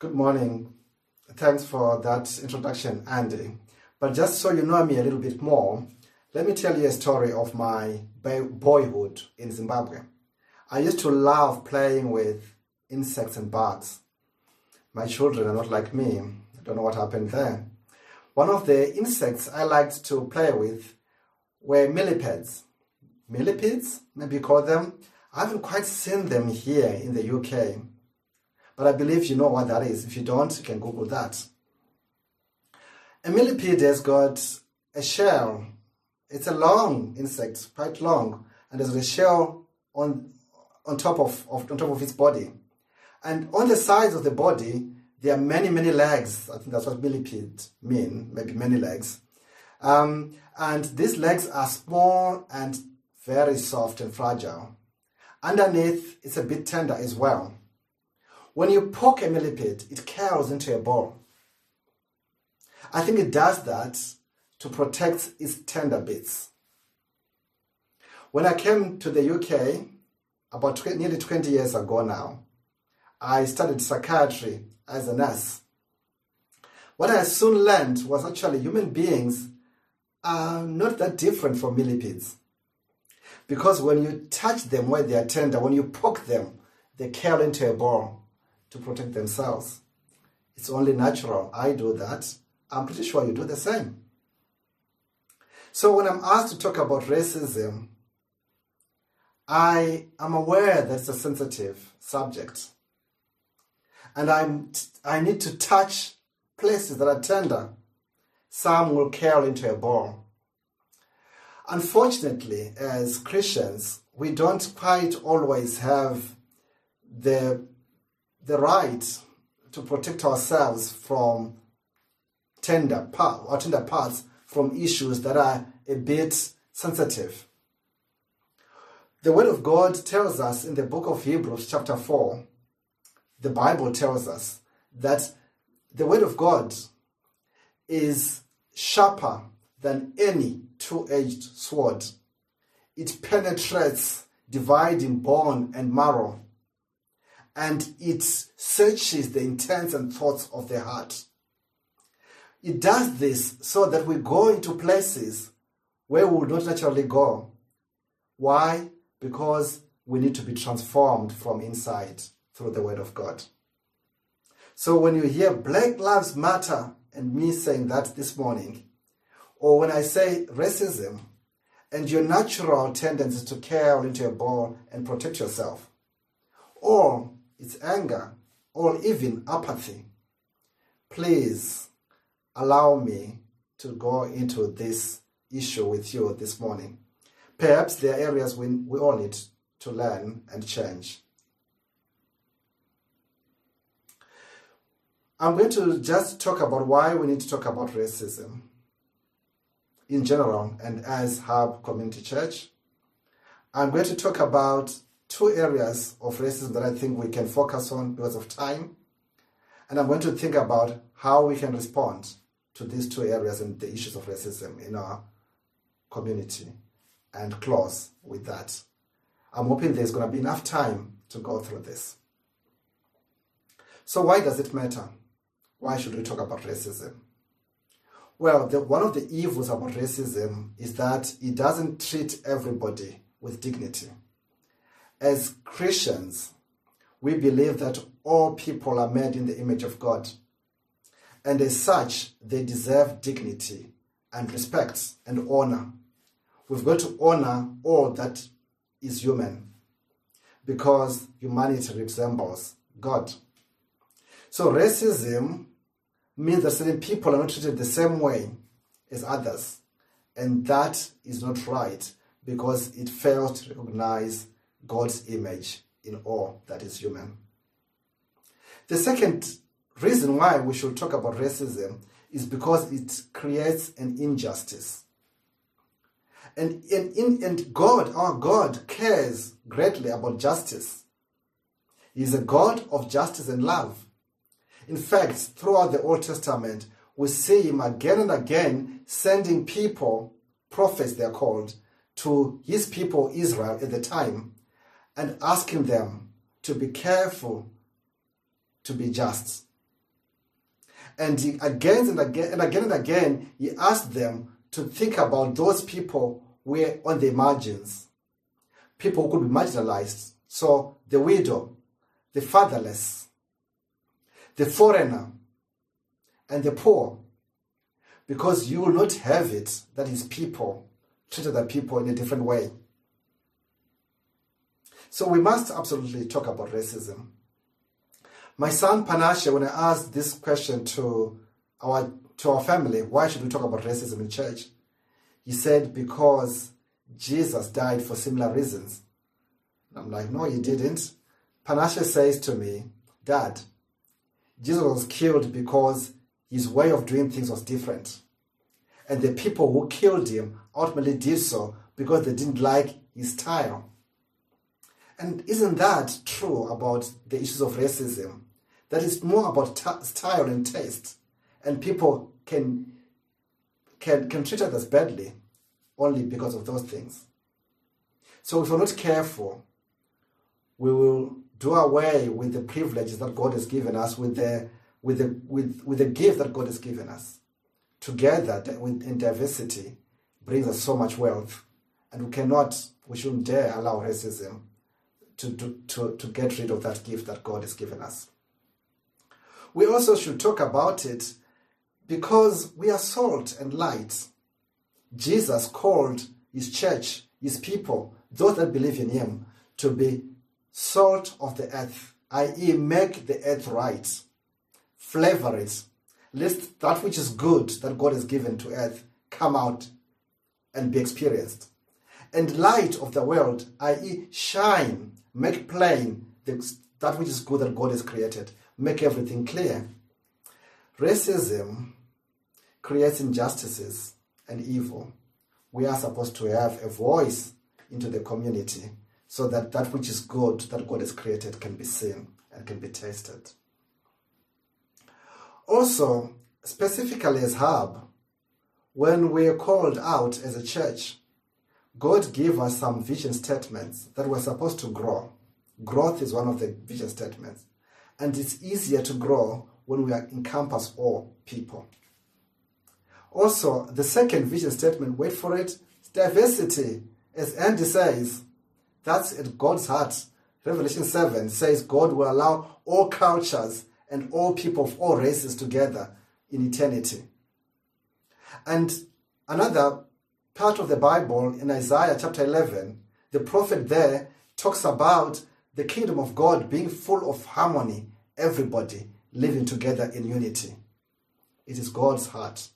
Good morning. Thanks for that introduction, Andy. But just so you know me a little bit more, let me tell you a story of my boyhood in Zimbabwe. I used to love playing with insects and bugs. My children are not like me. I don't know what happened there. One of the insects I liked to play with were millipedes. Millipedes, maybe you call them. I haven't quite seen them here in the UK. But I believe you know what that is. If you don't, you can Google that. A millipede has got a shell. It's a long insect, quite long, and there's a shell on on top of, of on top of its body. And on the sides of the body, there are many, many legs. I think that's what millipede mean, maybe many legs. Um, and these legs are small and very soft and fragile. Underneath, it's a bit tender as well. When you poke a millipede, it curls into a ball. I think it does that to protect its tender bits. When I came to the UK, about 20, nearly 20 years ago now, I studied psychiatry as a nurse. What I soon learned was actually human beings are not that different from millipedes. Because when you touch them where they are tender, when you poke them, they curl into a ball to protect themselves. It's only natural. I do that. I'm pretty sure you do the same. So when I'm asked to talk about racism, I am aware that it's a sensitive subject. And I'm, I need to touch places that are tender. Some will curl into a ball. Unfortunately, as Christians, we don't quite always have the the right to protect ourselves from tender part or tender parts from issues that are a bit sensitive. The Word of God tells us in the book of Hebrews, chapter 4, the Bible tells us that the Word of God is sharper than any two edged sword. It penetrates, dividing bone and marrow and it searches the intents and thoughts of the heart. It does this so that we go into places where we would not naturally go. Why? Because we need to be transformed from inside through the Word of God. So when you hear Black Lives Matter and me saying that this morning, or when I say racism and your natural tendency to curl into a ball and protect yourself, or it's anger, or even apathy. Please allow me to go into this issue with you this morning. Perhaps there are areas we, we all need to learn and change. I'm going to just talk about why we need to talk about racism in general and as Hub Community Church. I'm going to talk about two areas of racism that I think we can focus on because of time. And I'm going to think about how we can respond to these two areas and the issues of racism in our community and close with that. I'm hoping there's going to be enough time to go through this. So, why does it matter? Why should we talk about racism? Well, the, one of the evils about racism is that it doesn't treat everybody with dignity as Christians, we believe that all people are made in the image of God. And as such, they deserve dignity and respect and honor. We've got to honor all that is human because humanity resembles God. So racism means that certain people are not treated the same way as others. And that is not right because it fails to recognize God's image in all that is human. The second reason why we should talk about racism is because it creates an injustice. And, and, and God, our God, cares greatly about justice. He is a God of justice and love. In fact, throughout the Old Testament, we see him again and again sending people, prophets they're called, to his people Israel at the time and asking them to be careful to be just. And again and again and again and again, he asked them to think about those people who were on the margins, people who could be marginalized. So the widow, the fatherless, the foreigner, and the poor. Because you will not have it that is people treated the people in a different way. So we must absolutely talk about racism. My son Panashe, when I asked this question to our to our family, why should we talk about racism in church? He said, because Jesus died for similar reasons. And I'm like, no, he didn't. Panashe says to me, Dad, Jesus was killed because his way of doing things was different. And the people who killed him ultimately did so because they didn't like his style. And isn't that true about the issues of racism? That it's more about style and taste, and people can can can treat others badly only because of those things. So if we're not careful, we will do away with the privileges that God has given us, with the with the with, with the gift that God has given us. Together in diversity brings us so much wealth. And we cannot, we shouldn't dare allow racism to, to, to, to get rid of that gift that God has given us. We also should talk about it because we are salt and light. Jesus called his church, his people, those that believe in him, to be salt of the earth, i.e., make the earth right, flavor it, let that which is good that God has given to earth come out and be experienced. And light of the world, i.e., shine, make plain the, that which is good that God has created, make everything clear. Racism creates injustices and evil. We are supposed to have a voice into the community so that that which is good that God has created can be seen and can be tasted. Also, specifically as Hub, when we are called out as a church, God gave us some vision statements that we're supposed to grow. Growth is one of the vision statements. And it's easier to grow when we encompass all people. Also, the second vision statement, wait for it, diversity. As Andy says, that's at God's heart. Revelation 7 says God will allow all cultures and all people of all races together in eternity. And another part of the Bible in Isaiah chapter 11, the prophet there talks about the kingdom of God being full of harmony, everybody living together in unity. It is God's heart.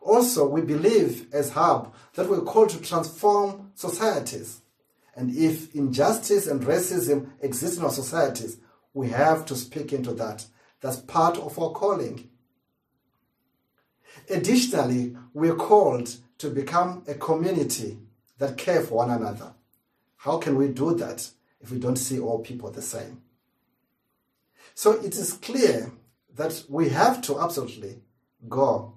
Also, we believe as Hub that we're called to transform societies. And if injustice and racism exist in our societies, we have to speak into that. That's part of our calling. Additionally, we're called to become a community that care for one another. How can we do that if we don't see all people the same? So it is clear that we have to absolutely go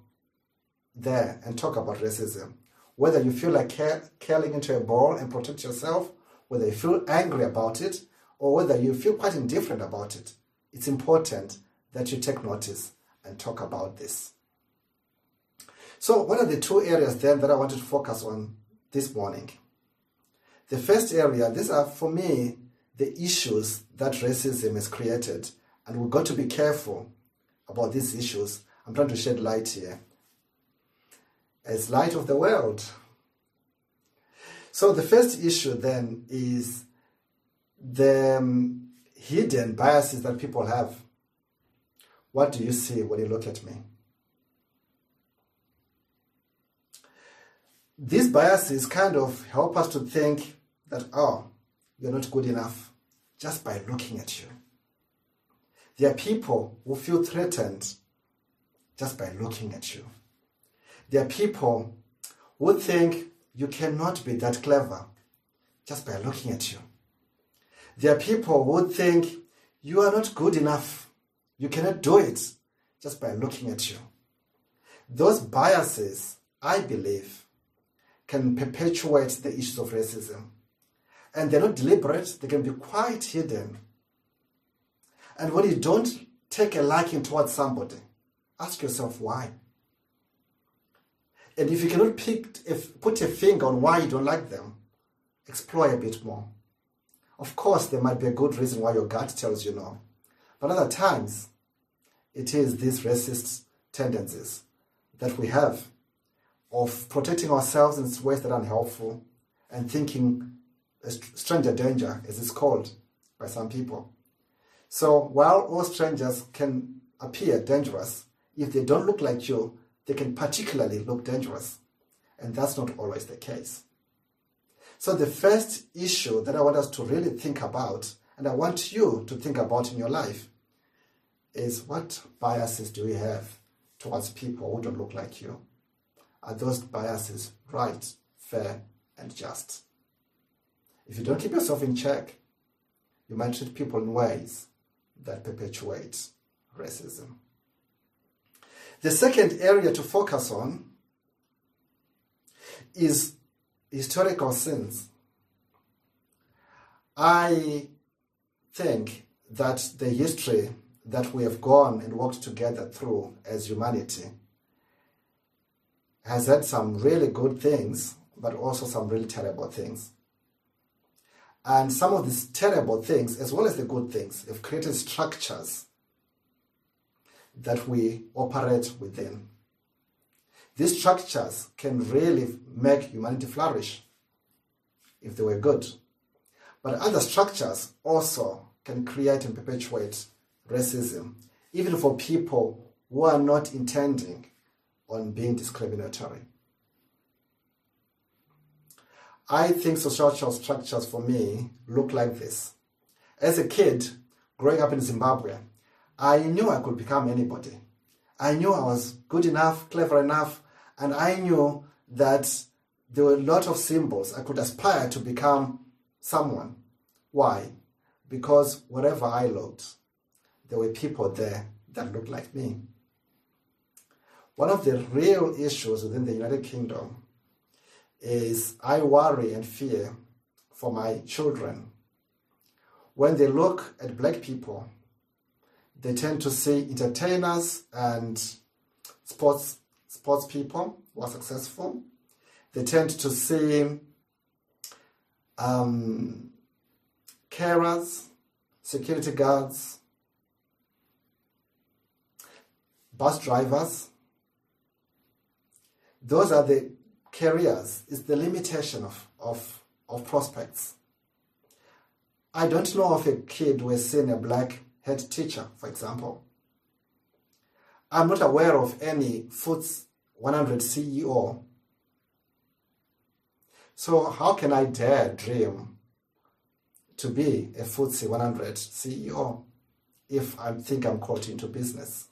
there and talk about racism. Whether you feel like curling into a ball and protect yourself, whether you feel angry about it, or whether you feel quite indifferent about it, it's important that you take notice and talk about this. So, what are the two areas then that I wanted to focus on this morning? The first area, these are for me the issues that racism has created, and we've got to be careful about these issues. I'm trying to shed light here. As light of the world. So, the first issue then is the um, hidden biases that people have. What do you see when you look at me? These biases kind of help us to think that, oh, you're not good enough just by looking at you. There are people who feel threatened just by looking at you. There are people who think you cannot be that clever just by looking at you. There are people who think you are not good enough. You cannot do it just by looking at you. Those biases, I believe, can perpetuate the issues of racism. And they're not deliberate, they can be quite hidden. And when you don't take a liking towards somebody, Ask yourself why. And if you cannot pick, if, put a finger on why you don't like them, explore a bit more. Of course, there might be a good reason why your gut tells you no. But other times, it is these racist tendencies that we have of protecting ourselves in ways that are unhelpful and thinking stranger danger, as it's called by some people. So while all strangers can appear dangerous, if they don't look like you, they can particularly look dangerous. And that's not always the case. So the first issue that I want us to really think about, and I want you to think about in your life, is what biases do we have towards people who don't look like you? Are those biases right, fair, and just? If you don't keep yourself in check, you might treat people in ways that perpetuate racism. The second area to focus on is historical sins. I think that the history that we have gone and worked together through as humanity has had some really good things, but also some really terrible things. And some of these terrible things, as well as the good things, have created structures that we operate within. These structures can really make humanity flourish if they were good. But other structures also can create and perpetuate racism, even for people who are not intending on being discriminatory. I think social structures for me look like this. As a kid, growing up in Zimbabwe, I knew I could become anybody. I knew I was good enough, clever enough, and I knew that there were a lot of symbols I could aspire to become someone. Why? Because wherever I looked, there were people there that looked like me. One of the real issues within the United Kingdom is I worry and fear for my children. When they look at black people, they tend to see entertainers and sports sports people who are successful. They tend to see um, carers, security guards, bus drivers. Those are the careers, it's the limitation of, of, of prospects. I don't know of a kid who has seen a black head teacher, for example. I'm not aware of any FTSE 100 CEO. So how can I dare dream to be a FTSE 100 CEO if I think I'm caught into business?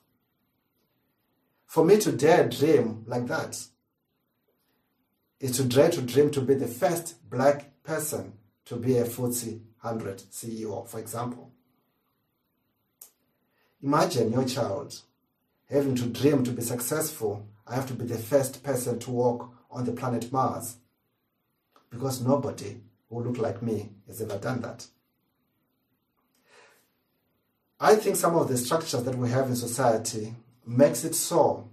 For me to dare dream like that is to dare to dream to be the first black person to be a FTSE 100 CEO, for example. Imagine your child having to dream to be successful. I have to be the first person to walk on the planet Mars because nobody who look like me has ever done that. I think some of the structures that we have in society makes it so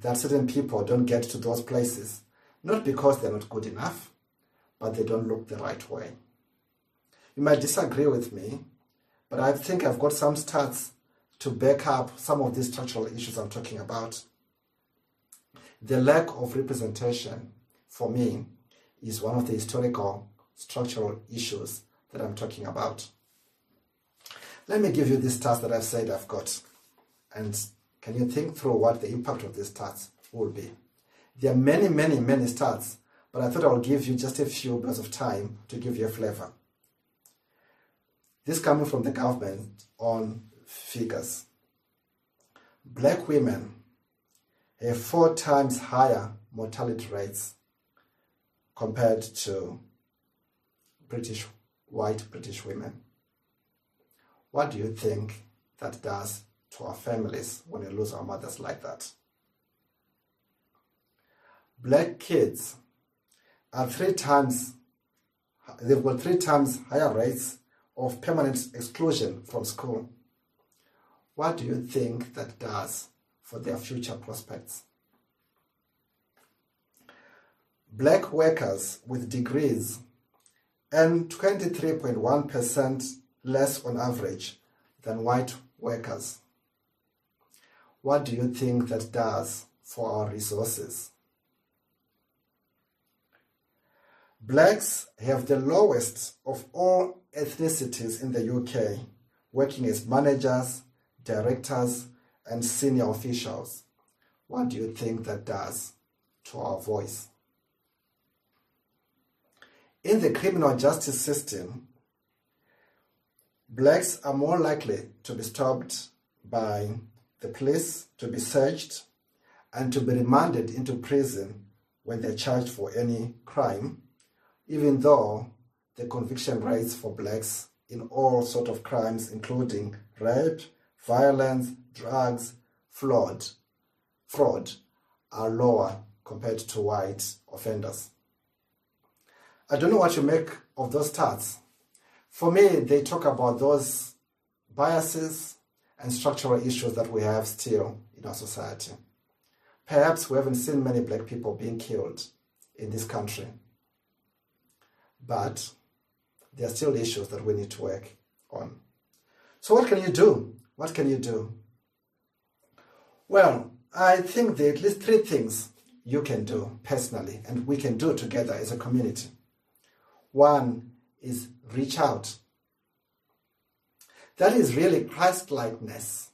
that certain people don't get to those places, not because they're not good enough, but they don't look the right way. You might disagree with me, but I think I've got some stats to back up some of these structural issues I'm talking about. The lack of representation, for me, is one of the historical structural issues that I'm talking about. Let me give you this task that I've said I've got, and can you think through what the impact of these stats will be? There are many, many, many stats, but I thought I would give you just a few bits of time to give you a flavor. This coming from the government on figures. Black women have four times higher mortality rates compared to British white British women. What do you think that does to our families when we lose our mothers like that. Black kids are three times, they've got three times higher rates of permanent exclusion from school. What do you think that does for their future prospects. Black workers with degrees earn 23.1% less on average than white workers. What do you think that does for our resources? Blacks have the lowest of all ethnicities in the UK, working as managers, directors, and senior officials. What do you think that does to our voice? In the criminal justice system, blacks are more likely to be stopped by the police, to be searched, and to be remanded into prison when they're charged for any crime, even though the conviction rates for blacks in all sort of crimes, including rape, violence, drugs, fraud, fraud, are lower compared to white offenders. I don't know what you make of those stats. For me, they talk about those biases and structural issues that we have still in our society. Perhaps we haven't seen many black people being killed in this country, but there are still issues that we need to work on. So, what can you do? What can you do? Well, I think there are at least three things you can do personally and we can do together as a community. One is reach out. That is really Christ likeness.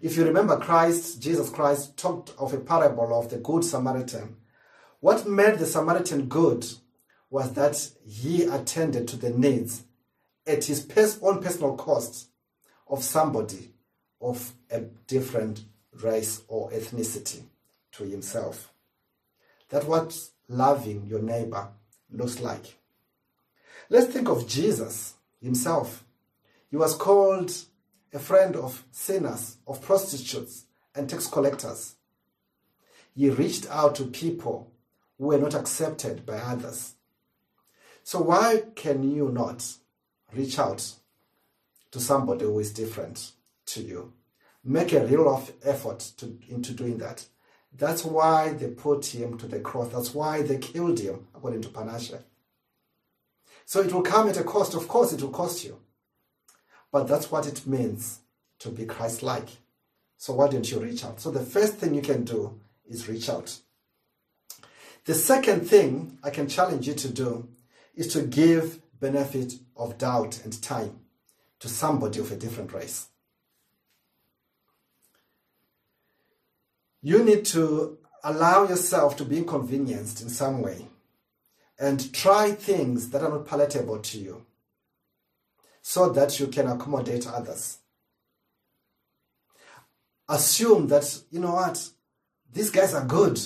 If you remember, Christ, Jesus Christ, talked of a parable of the Good Samaritan. What made the Samaritan good was that he attended to the needs at his own personal cost of somebody of a different race or ethnicity to himself. That's what loving your neighbor looks like. Let's think of Jesus himself. He was called a friend of sinners, of prostitutes, and tax collectors. He reached out to people who were not accepted by others. So, why can you not reach out to somebody who is different to you? Make a real effort to, into doing that. That's why they put him to the cross. That's why they killed him, according to Panashe. So it will come at a cost. Of course, it will cost you. But that's what it means to be Christ like. So why don't you reach out? So the first thing you can do is reach out. The second thing I can challenge you to do is to give benefit of doubt and time to somebody of a different race. You need to allow yourself to be inconvenienced in some way and try things that are not palatable to you so that you can accommodate others. Assume that, you know what, these guys are good.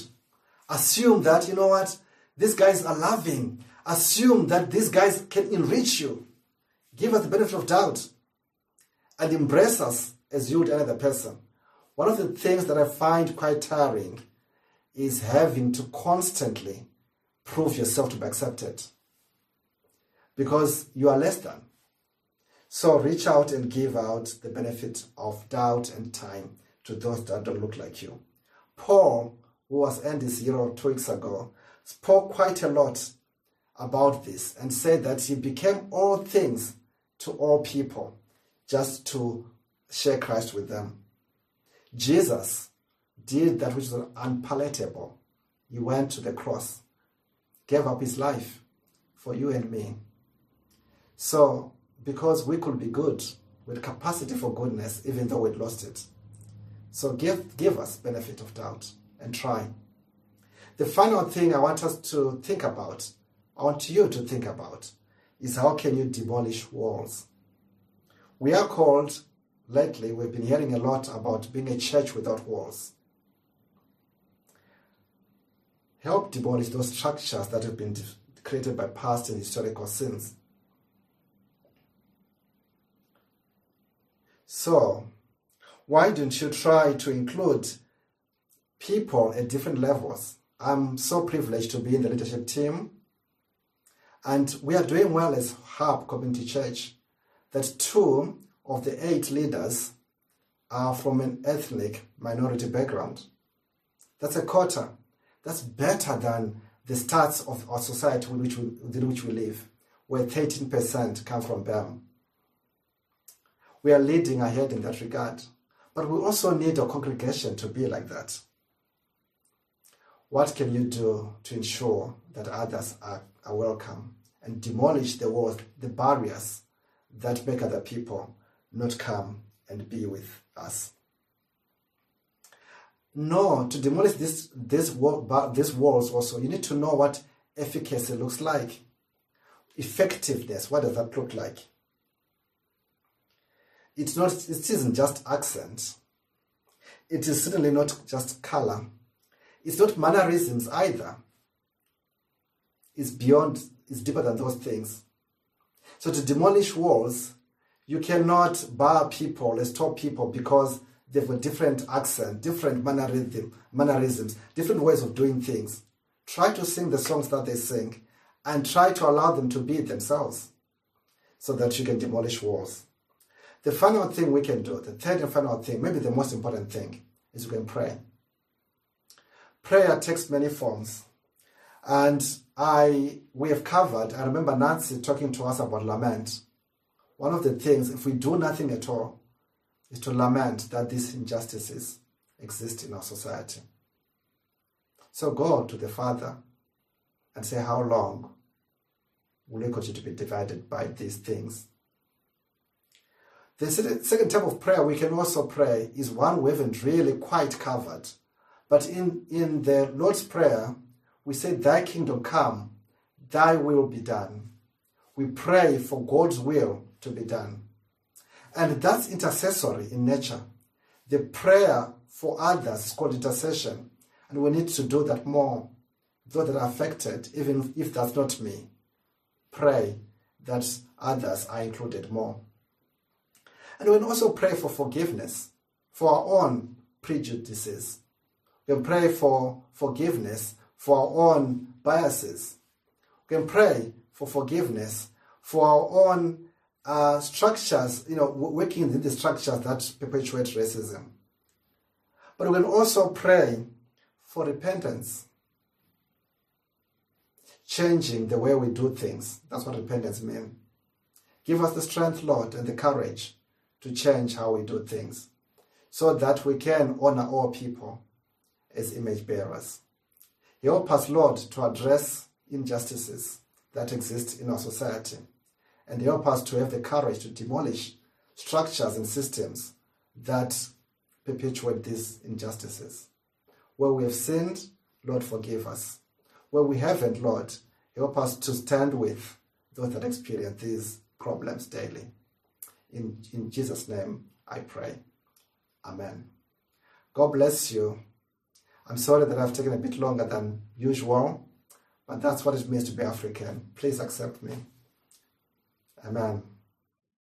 Assume that, you know what, these guys are loving. Assume that these guys can enrich you. Give us the benefit of doubt and embrace us as you would another person. One of the things that I find quite tiring is having to constantly prove yourself to be accepted because you are less than. So reach out and give out the benefit of doubt and time to those that don't look like you. Paul, who was in this year two weeks ago, spoke quite a lot about this and said that he became all things to all people just to share Christ with them. Jesus did that which was unpalatable. He went to the cross gave up his life for you and me. So, because we could be good with capacity for goodness, even though we'd lost it. So give, give us benefit of doubt and try. The final thing I want us to think about, I want you to think about, is how can you demolish walls? We are called, lately, we've been hearing a lot about being a church without walls help demolish those structures that have been created by past and historical sins. So, why don't you try to include people at different levels? I'm so privileged to be in the leadership team, and we are doing well as Hub Community Church. That two of the eight leaders are from an ethnic minority background. That's a quarter. That's better than the stats of our society in which we, in which we live, where 13% come from BAME. We are leading ahead in that regard. But we also need a congregation to be like that. What can you do to ensure that others are, are welcome and demolish the walls, the barriers that make other people not come and be with us? No, to demolish this, this wall, these walls also, you need to know what efficacy looks like. Effectiveness, what does that look like? It's not, it isn't just accent. It is certainly not just color. It's not mannerisms either. It's beyond, it's deeper than those things. So to demolish walls, you cannot bar people stop people because they've got different accent, different mannerism, mannerisms, different ways of doing things. Try to sing the songs that they sing and try to allow them to be themselves so that you can demolish walls. The final thing we can do, the third and final thing, maybe the most important thing, is we can pray. Prayer takes many forms. And I we have covered, I remember Nancy talking to us about lament. One of the things, if we do nothing at all, is to lament that these injustices exist in our society. So go to the Father and say, How long will you continue to be divided by these things? The second type of prayer we can also pray is one we haven't really quite covered. But in, in the Lord's Prayer, we say, Thy kingdom come, thy will be done. We pray for God's will to be done. And that's intercessory in nature. The prayer for others is called intercession. And we need to do that more. Those that are affected, even if that's not me, pray that others are included more. And we also pray for forgiveness for our own prejudices. We pray for forgiveness for our own biases. We can pray for forgiveness for our own uh, structures, you know, working in the structures that perpetuate racism. But we can also pray for repentance, changing the way we do things. That's what repentance means. Give us the strength, Lord, and the courage to change how we do things so that we can honor all people as image bearers. Help us, Lord, to address injustices that exist in our society and help us to have the courage to demolish structures and systems that perpetuate these injustices. Where we have sinned, Lord, forgive us. Where we haven't, Lord, help us to stand with those that experience these problems daily. In, in Jesus' name, I pray. Amen. God bless you. I'm sorry that I've taken a bit longer than usual, but that's what it means to be African. Please accept me. Amen.